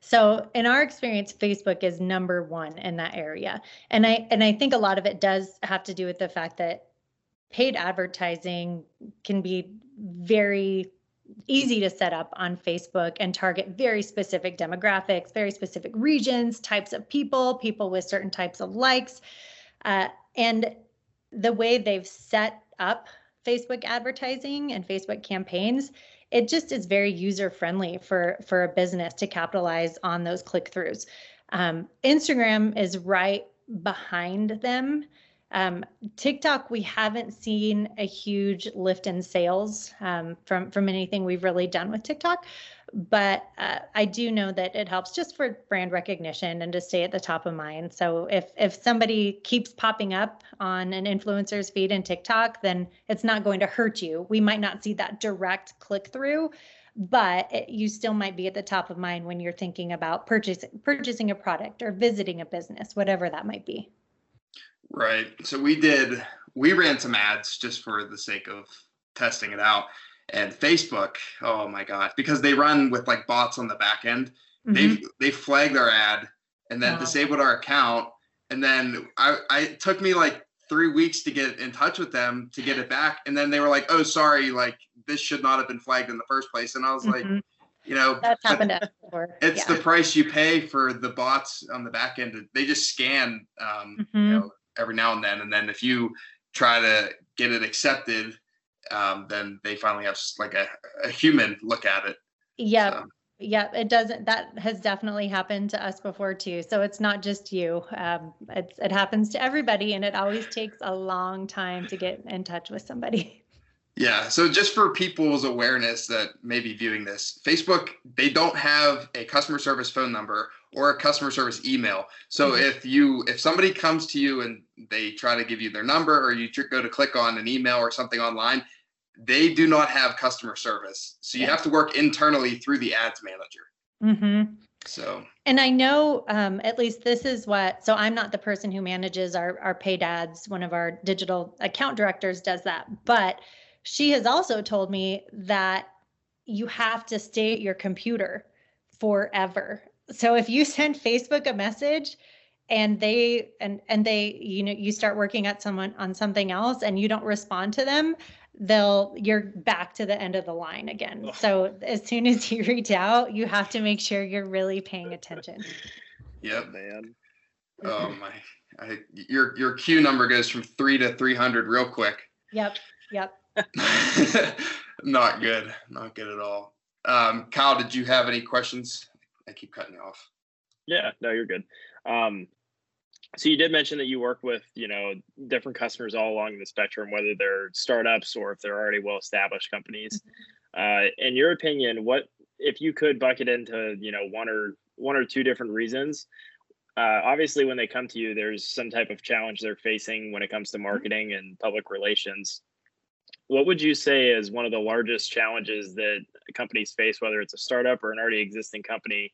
So in our experience, Facebook is number one in that area. And I and I think a lot of it does have to do with the fact that paid advertising can be very easy to set up on Facebook and target very specific demographics, very specific regions, types of people, people with certain types of likes. Uh, and the way they've set up Facebook advertising and Facebook campaigns it just is very user friendly for for a business to capitalize on those click throughs. Um, Instagram is right behind them. Um, TikTok, we haven't seen a huge lift in sales um, from from anything we've really done with TikTok, but uh, I do know that it helps just for brand recognition and to stay at the top of mind. So if if somebody keeps popping up on an influencer's feed in TikTok, then it's not going to hurt you. We might not see that direct click through, but it, you still might be at the top of mind when you're thinking about purchasing purchasing a product or visiting a business, whatever that might be. Right. So we did, we ran some ads just for the sake of testing it out. And Facebook, oh my God, because they run with like bots on the back end, mm-hmm. they they flagged our ad and then wow. disabled our account. And then I, I it took me like three weeks to get in touch with them to get it back. And then they were like, oh, sorry, like this should not have been flagged in the first place. And I was mm-hmm. like, you know, that's happened before. It's yeah. the price you pay for the bots on the back end. They just scan, um, mm-hmm. you know, every now and then. And then if you try to get it accepted, um, then they finally have like a, a human look at it. Yeah. So. Yeah, it doesn't. That has definitely happened to us before too. So it's not just you. Um, it's, it happens to everybody, and it always takes a long time to get in touch with somebody. Yeah. So just for people's awareness that may be viewing this, Facebook, they don't have a customer service phone number or a customer service email. So mm-hmm. if you if somebody comes to you and they try to give you their number or you go to click on an email or something online, they do not have customer service. So you yeah. have to work internally through the ads manager. Mm-hmm. So, and I know um, at least this is what, so I'm not the person who manages our, our paid ads. One of our digital account directors does that. But she has also told me that you have to stay at your computer forever. So if you send Facebook a message and they and and they you know you start working at someone on something else and you don't respond to them, they'll you're back to the end of the line again. Ugh. So as soon as you reach out, you have to make sure you're really paying attention. Yep, man. Oh my. I, your your queue number goes from 3 to 300 real quick. Yep. Yep. not good. Not good at all. Um, Kyle, did you have any questions? I keep cutting you off. Yeah, no, you're good. Um, so you did mention that you work with, you know, different customers all along the spectrum, whether they're startups or if they're already well-established companies. Mm-hmm. Uh, in your opinion, what if you could bucket into, you know, one or one or two different reasons? Uh, obviously, when they come to you, there's some type of challenge they're facing when it comes to marketing and public relations what would you say is one of the largest challenges that companies face, whether it's a startup or an already existing company,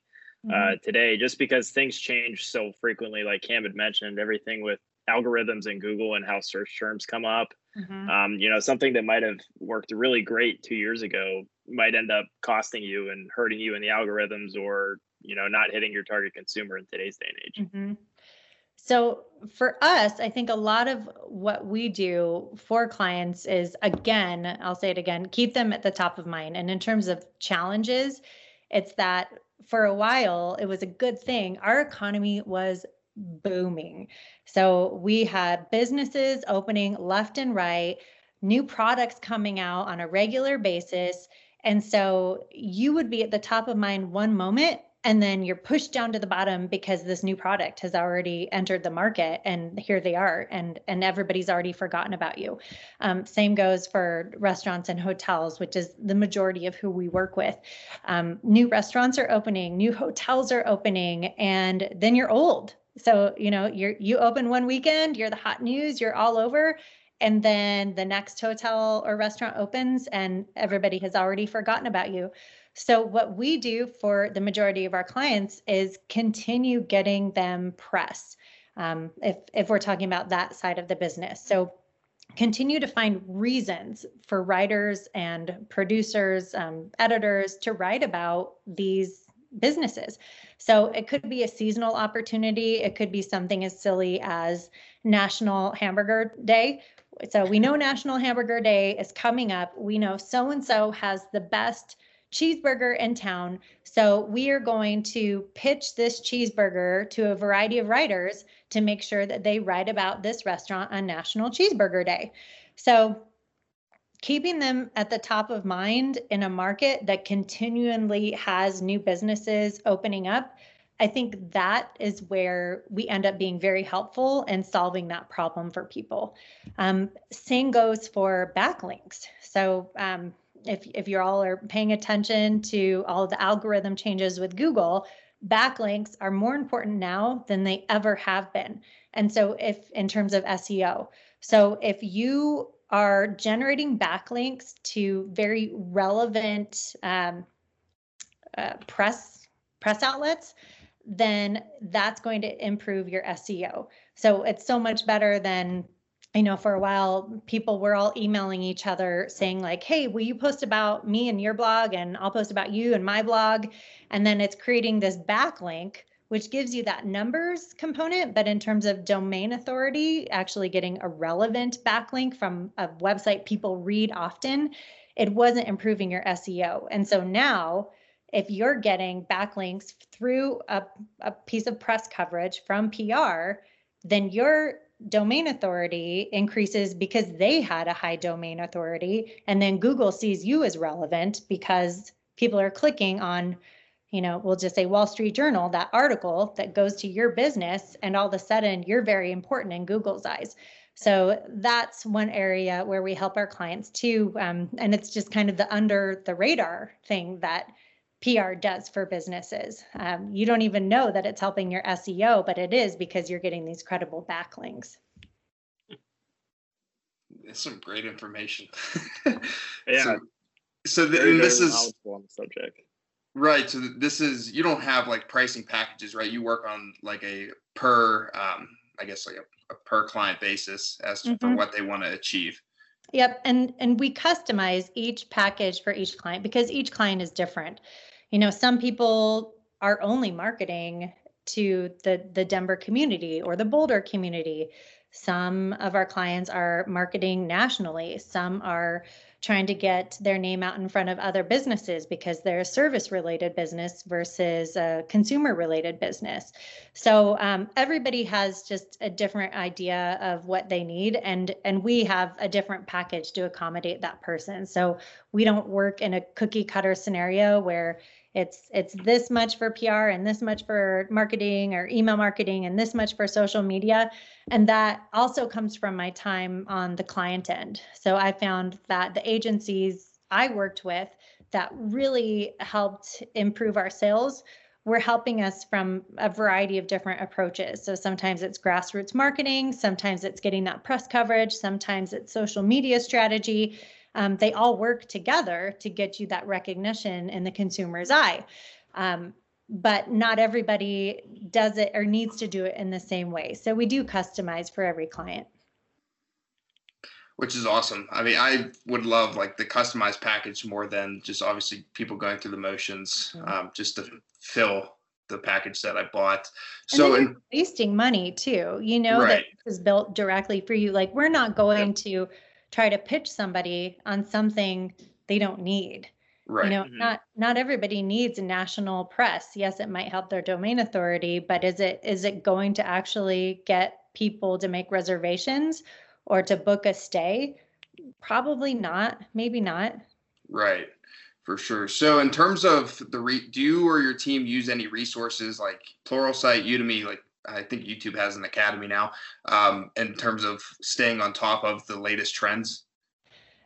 uh, mm-hmm. today, just because things change so frequently. Like Cam had mentioned, everything with algorithms in Google and how search terms come up. Mm-hmm. Um, you know, something that might have worked really great two years ago might end up costing you and hurting you in the algorithms, or you know, not hitting your target consumer in today's day and age. Mm-hmm. So for us, I think a lot of what we do for clients is again, I'll say it again, keep them at the top of mind. And in terms of challenges, it's that for a while it was a good thing. Our economy was booming. So we had businesses opening left and right, new products coming out on a regular basis. And so you would be at the top of mind one moment and then you're pushed down to the bottom because this new product has already entered the market and here they are and and everybody's already forgotten about you. Um, same goes for restaurants and hotels which is the majority of who we work with. Um, new restaurants are opening new hotels are opening and then you're old. So you know you're you open one weekend you're the hot news you're all over and then the next hotel or restaurant opens and everybody has already forgotten about you so, what we do for the majority of our clients is continue getting them press. Um, if if we're talking about that side of the business, so continue to find reasons for writers and producers, um, editors to write about these businesses. So it could be a seasonal opportunity. It could be something as silly as National Hamburger Day. So we know National Hamburger Day is coming up. We know so and so has the best cheeseburger in town. So we are going to pitch this cheeseburger to a variety of writers to make sure that they write about this restaurant on National Cheeseburger Day. So keeping them at the top of mind in a market that continually has new businesses opening up, I think that is where we end up being very helpful in solving that problem for people. Um, same goes for backlinks. So um, if if you all are paying attention to all the algorithm changes with Google, backlinks are more important now than they ever have been. And so if in terms of SEO, so if you are generating backlinks to very relevant um, uh, press press outlets, then that's going to improve your SEO. So it's so much better than I know for a while people were all emailing each other saying like, "Hey, will you post about me and your blog and I'll post about you and my blog?" And then it's creating this backlink which gives you that numbers component, but in terms of domain authority, actually getting a relevant backlink from a website people read often, it wasn't improving your SEO. And so now if you're getting backlinks through a, a piece of press coverage from PR, then your domain authority increases because they had a high domain authority. And then google sees you as relevant because people are clicking on you know we'll just say wall street journal that article that goes to your business and all of a sudden you're very important in google's eyes. So that's one area where we help our clients too um, and it's just kind of the under the radar thing that PR does for businesses. Um, you don't even know that it's helping your SEO, but it is because you're getting these credible backlinks. That's some great information. yeah. So, so the, and this is on the subject. Right. So this is you don't have like pricing packages, right? You work on like a per, um, I guess like a, a per client basis as mm-hmm. for what they want to achieve. Yep, and and we customize each package for each client because each client is different. You know, some people are only marketing to the the Denver community or the Boulder community. Some of our clients are marketing nationally. Some are trying to get their name out in front of other businesses because they're a service related business versus a consumer related business. So um, everybody has just a different idea of what they need, and and we have a different package to accommodate that person. So we don't work in a cookie cutter scenario where it's it's this much for PR and this much for marketing or email marketing and this much for social media. And that also comes from my time on the client end. So I found that the agencies I worked with that really helped improve our sales were helping us from a variety of different approaches. So sometimes it's grassroots marketing, sometimes it's getting that press coverage, sometimes it's social media strategy, um, they all work together to get you that recognition in the consumer's eye. Um, but not everybody does it or needs to do it in the same way. So we do customize for every client. Which is awesome. I mean, I would love like the customized package more than just obviously people going through the motions, mm-hmm. um, just to fill the package that I bought. So and wasting money too. You know right. that is built directly for you. Like we're not going yep. to try to pitch somebody on something they don't need. Right. You know, mm-hmm. not not everybody needs a national press. Yes, it might help their domain authority, but is it is it going to actually get people to make reservations or to book a stay? Probably not. Maybe not. Right. For sure. So, in terms of the re- do you or your team use any resources like Pluralsight, Udemy? Like, I think YouTube has an academy now. Um, in terms of staying on top of the latest trends.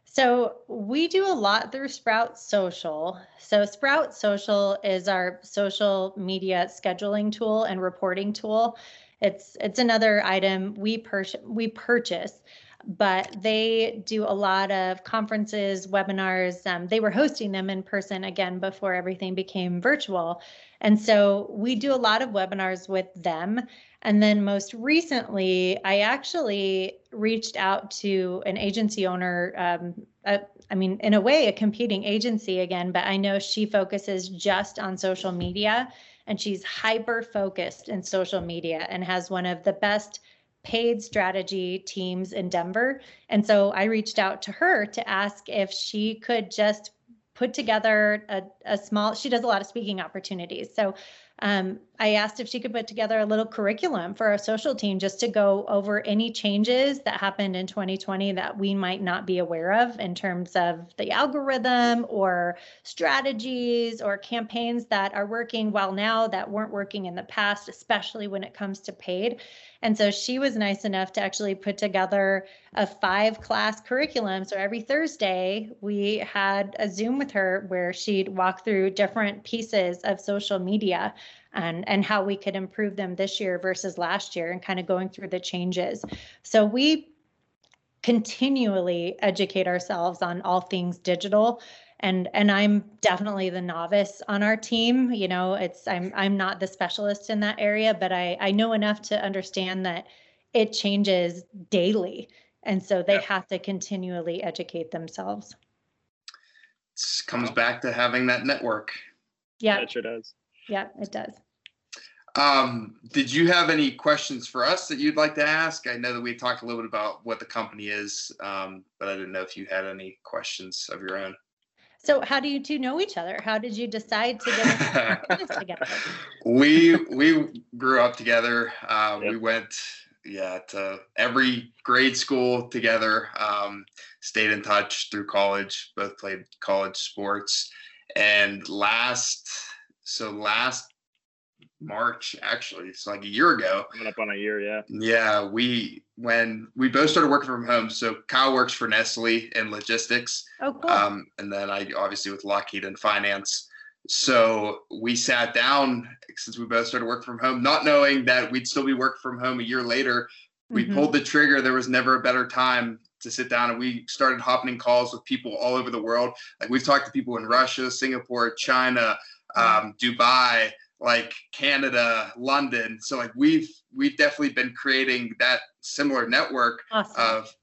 So we do a lot through Sprout Social. So Sprout Social is our social media scheduling tool and reporting tool. It's it's another item we pur- we purchase, but they do a lot of conferences, webinars. Um, they were hosting them in person again before everything became virtual, and so we do a lot of webinars with them. And then most recently, I actually reached out to an agency owner. Um, a, I mean, in a way, a competing agency again, but I know she focuses just on social media and she's hyper focused in social media and has one of the best paid strategy teams in Denver. And so I reached out to her to ask if she could just put together a, a small, she does a lot of speaking opportunities. So um, I asked if she could put together a little curriculum for our social team just to go over any changes that happened in 2020 that we might not be aware of in terms of the algorithm or strategies or campaigns that are working well now that weren't working in the past, especially when it comes to paid. And so she was nice enough to actually put together a five class curriculum. So every Thursday, we had a Zoom with her where she'd walk through different pieces of social media and, and how we could improve them this year versus last year and kind of going through the changes. So we continually educate ourselves on all things digital and and I'm definitely the novice on our team. You know, it's I'm I'm not the specialist in that area, but I I know enough to understand that it changes daily, and so they yeah. have to continually educate themselves. It comes back to having that network. Yeah, it sure does. Yeah, it does. Um, did you have any questions for us that you'd like to ask? I know that we talked a little bit about what the company is, um, but I didn't know if you had any questions of your own. So how do you two know each other? How did you decide to get together? we we grew up together. Uh, yep. We went yeah to every grade school together. Um, stayed in touch through college. Both played college sports. And last so last March, actually. It's like a year ago. Coming up on a year, yeah. Yeah, we when we both started working from home. So Kyle works for Nestle in logistics. Oh, cool. Um, and then I obviously with Lockheed in finance. So we sat down since we both started working from home, not knowing that we'd still be working from home a year later. We mm-hmm. pulled the trigger. There was never a better time to sit down and we started hopping in calls with people all over the world. Like we've talked to people in Russia, Singapore, China, um, Dubai, like Canada, London. So like we've we've definitely been creating that similar network awesome. of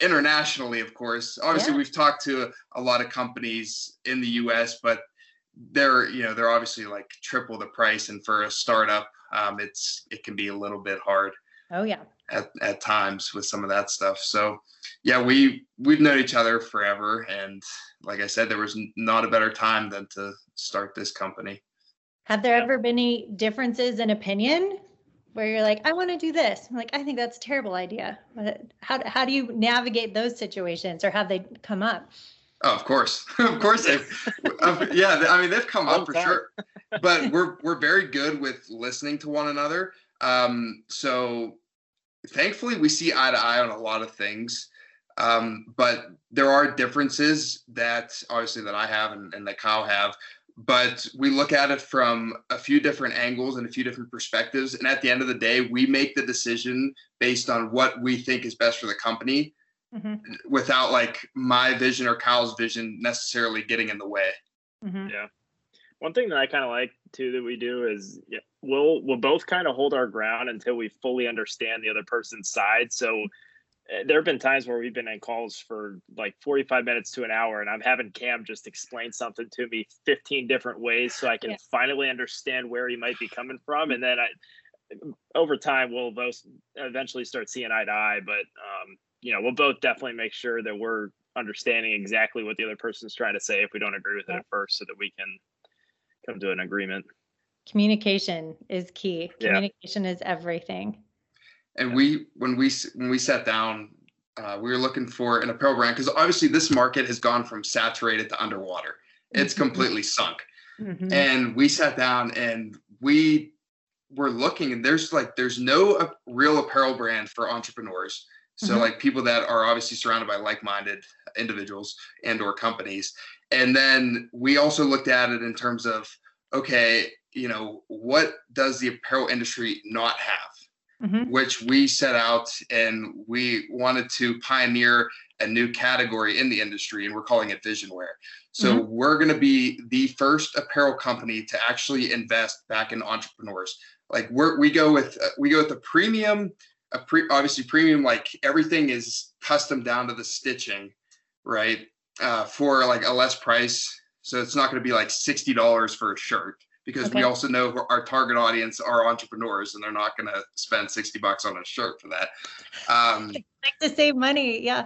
internationally, of course. Obviously, yeah. we've talked to a lot of companies in the U.S., but they're you know they're obviously like triple the price, and for a startup, um, it's it can be a little bit hard. Oh yeah. At at times with some of that stuff. So yeah, we we've known each other forever, and like I said, there was not a better time than to start this company. Have there ever been any differences in opinion where you're like, I want to do this? I'm like, I think that's a terrible idea. How, how do you navigate those situations or have they come up? Oh, of course, of course they've, yeah. I mean, they've come up for sure, but we're we're very good with listening to one another. Um, so thankfully, we see eye to eye on a lot of things. Um, but there are differences that obviously that I have and, and that Kyle have but we look at it from a few different angles and a few different perspectives. And at the end of the day, we make the decision based on what we think is best for the company mm-hmm. without like my vision or Kyle's vision necessarily getting in the way. Mm-hmm. Yeah. One thing that I kind of like too that we do is we'll we'll both kind of hold our ground until we fully understand the other person's side. So eh, there have been times where we've been in calls for like 45 minutes to an hour and I'm having Cam just explain something to me 15 different ways so I can yeah. finally understand where he might be coming from and then I over time we'll both eventually start seeing eye to eye but um, you know we'll both definitely make sure that we're understanding exactly what the other person's trying to say if we don't agree with it at first so that we can come to an agreement communication is key communication yeah. is everything and we when we when we sat down uh, we were looking for an apparel brand because obviously this market has gone from saturated to underwater it's mm-hmm. completely sunk mm-hmm. and we sat down and we were looking and there's like there's no real apparel brand for entrepreneurs so mm-hmm. like people that are obviously surrounded by like-minded individuals and or companies and then we also looked at it in terms of okay you know what does the apparel industry not have mm-hmm. which we set out and we wanted to pioneer a new category in the industry and we're calling it vision wear so mm-hmm. we're going to be the first apparel company to actually invest back in entrepreneurs like we're, we go with uh, we go with the premium a pre obviously premium like everything is custom down to the stitching right uh, for like a less price so it's not going to be like $60 for a shirt because okay. we also know our target audience are entrepreneurs and they're not going to spend 60 bucks on a shirt for that um, like to save money yeah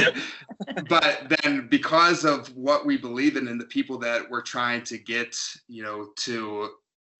but then because of what we believe in and the people that we're trying to get you know to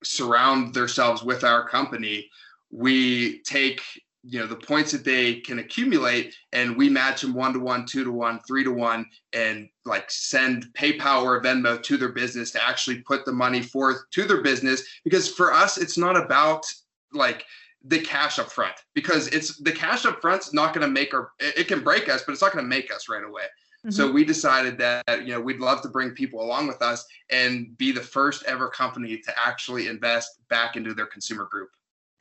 surround themselves with our company we take you know the points that they can accumulate and we match them one to one two to one three to one and like send paypal or venmo to their business to actually put the money forth to their business. Because for us it's not about like the cash up front. Because it's the cash up front's not going to make or it can break us but it's not going to make us right away. Mm-hmm. so we decided that you know we'd love to bring people along with us and be the first ever company to actually invest back into their consumer group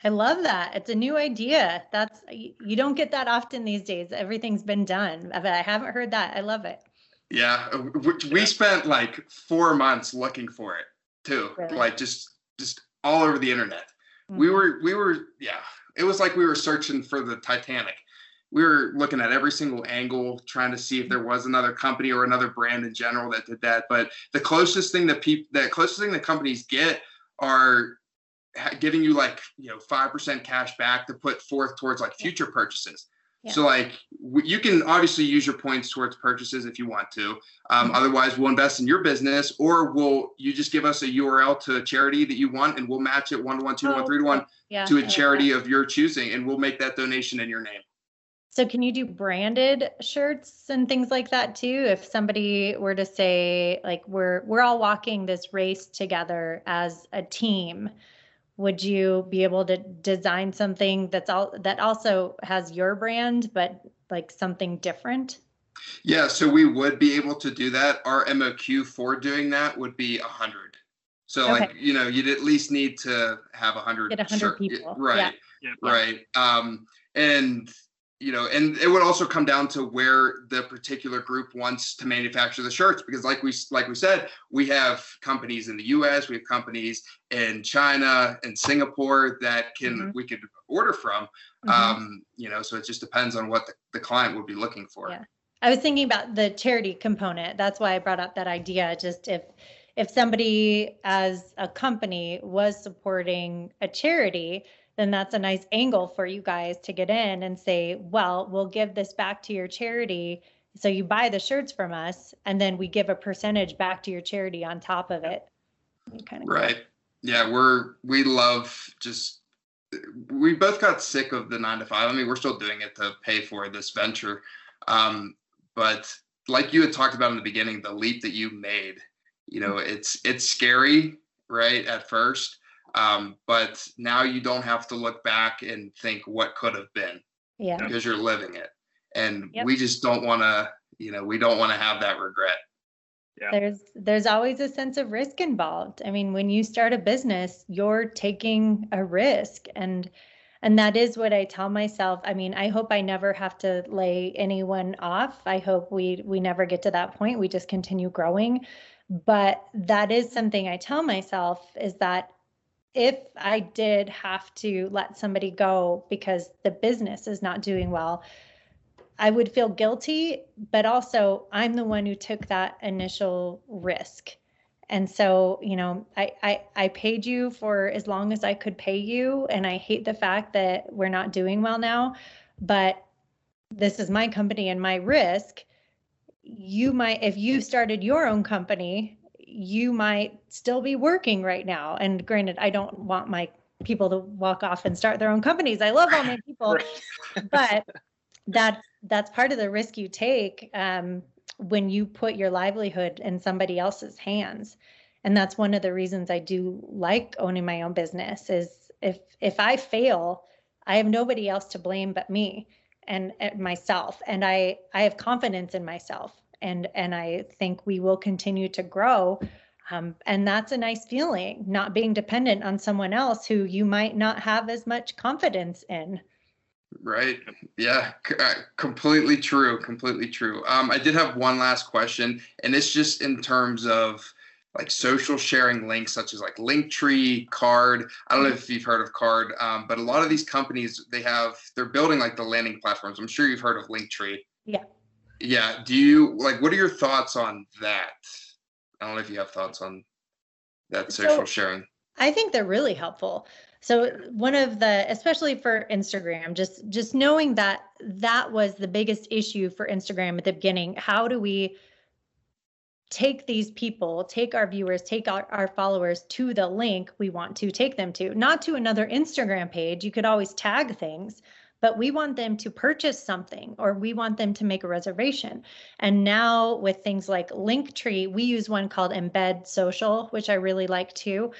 I love that. It's a new idea. That's you don't get that often these days. Everything's been done, but I haven't heard that. I love it. Yeah, uh, we spent like four months looking for it too, really? like just just all over the internet. Mm-hmm. We were we were yeah, it was like we were searching for the Titanic. We were looking at every single angle, trying to see if there was another company or another brand in general that did that. But the closest thing that people, the closest thing that companies get are giving you like you know five percent cash back to put forth towards like future purchases. Yeah. So like you can obviously use your points towards purchases if you want to. Um, mm-hmm. Otherwise, we'll invest in your business, or will you just give us a URL to a charity that you want, and we'll match it one to one, two to one, three to one yeah. to a charity of your choosing, and we'll make that donation in your name. So can you do branded shirts and things like that too? If somebody were to say like we're we're all walking this race together as a team, would you be able to design something that's all that also has your brand but like something different? Yeah so we would be able to do that. Our moq for doing that would be a hundred. So okay. like you know you'd at least need to have a hundred get a hundred people. right. Yeah. right. Um and you know, and it would also come down to where the particular group wants to manufacture the shirts because like we like we said, we have companies in the US, we have companies in China and Singapore that can mm-hmm. we could order from. Mm-hmm. Um, you know, so it just depends on what the, the client would be looking for. Yeah. I was thinking about the charity component. That's why I brought up that idea. Just if if somebody as a company was supporting a charity, then that's a nice angle for you guys to get in and say, well, we'll give this back to your charity. So you buy the shirts from us, and then we give a percentage back to your charity on top of it. Kind of right. Cool. Yeah, we're we love just we both got sick of the nine to five. I mean, we're still doing it to pay for this venture. Um, but like you had talked about in the beginning, the leap that you made, you know, it's it's scary, right, at first um, but now you don't have to look back and think what could have been. Yeah. Because you're living it. And yep. we just don't want to, you know, we don't want to have that regret. Yeah. There's there's always a sense of risk involved. I mean, when you start a business, you're taking a risk and and that is what I tell myself. I mean, I hope I never have to lay anyone off. I hope we we never get to that point. We just continue growing. But that is something I tell myself is that if I did have to let somebody go because the business is not doing well, I would feel guilty, but also I'm the one who took that initial risk. And so, you know, I, I I paid you for as long as I could pay you, and I hate the fact that we're not doing well now. But this is my company and my risk. You might, if you started your own company, you might still be working right now. And granted, I don't want my people to walk off and start their own companies. I love all my people, but that's that's part of the risk you take um, when you put your livelihood in somebody else's hands. And that's one of the reasons I do like owning my own business. Is if if I fail, I have nobody else to blame but me and, and myself, and I I have confidence in myself and and I think we will continue to grow. Um, and that's a nice feeling, not being dependent on someone else who you might not have as much confidence in. Right. Yeah. C- uh, completely true. Completely true. Um, I did have one last question, and it's just in terms of like social sharing links such as like Linktree, Carrd I don't know if you've heard of Carrd um, but a lot of these companies they have they're building like the landing platforms. I'm sure you've heard of Linktree. Yeah. Yeah. Do you like what are your thoughts on that? I don't know if you have thoughts on that social so, sharing. I think they're really helpful. So one of the especially for Instagram, just just knowing that that was the biggest issue for Instagram at the beginning. How do we take these people, take our viewers, take our, our followers to the link we want to take them to, not to another Instagram page. You could always tag things, but we want them to purchase something or we want them to make a reservation. And now with things like Linktree, we use one called Embed Social, which I really like too.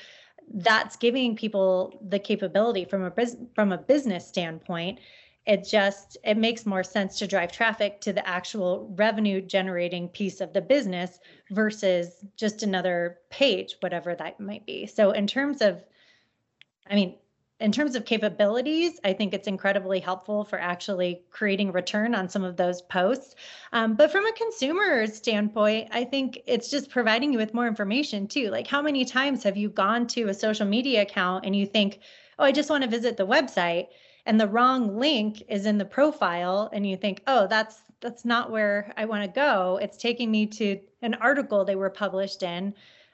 That's giving people the capability from a from a business standpoint. It just it makes more sense to drive traffic to the actual revenue generating piece of the business versus just another page, whatever that might be. So in terms of I mean, in terms of capabilities, I think it's incredibly helpful for actually creating return on some of those posts. Um, but from a consumer standpoint, I think it's just providing you with more information too. Like, how many times have you gone to a social media account and you think, oh, I just want to visit the website, and the wrong link is in the profile, and you think, oh, that's that's not where I want to go. It's taking me to an article they were published in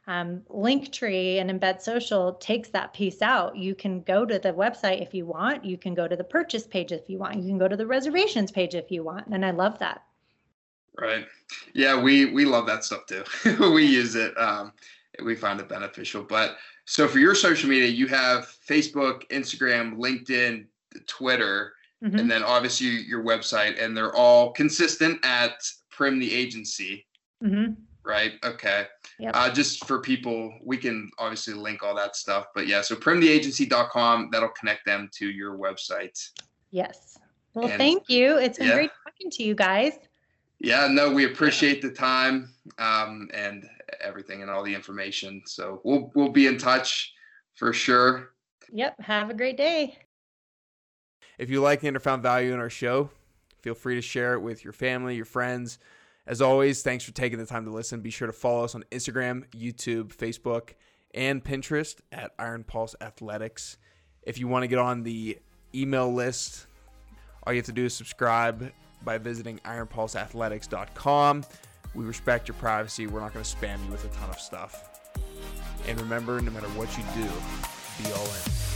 um, Linktree and Embed Social takes that piece out. You can go to the website if you want. You can go to the purchase page if you want. You can go to the reservations page if you want. And I love that. Right. Yeah, we we love that stuff too. we use it. Um, we find it beneficial. But so for your social media, you have Facebook, Instagram, LinkedIn, Twitter, mm-hmm. and then obviously your website, and they're all consistent at Prim the Agency. Mm-hmm right? Okay. Yep. Uh, just for people, we can obviously link all that stuff. But yeah, so primtheagency.com, that'll connect them to your website. Yes. Well, and, thank you. It's been yeah. great talking to you guys. Yeah, no, we appreciate the time um, and everything and all the information. So we'll we'll be in touch for sure. Yep. Have a great day. If you like and found value in our show, feel free to share it with your family, your friends as always, thanks for taking the time to listen. Be sure to follow us on Instagram, YouTube, Facebook, and Pinterest at Iron Pulse Athletics. If you want to get on the email list, all you have to do is subscribe by visiting ironpulseathletics.com. We respect your privacy. We're not going to spam you with a ton of stuff. And remember, no matter what you do, be all in.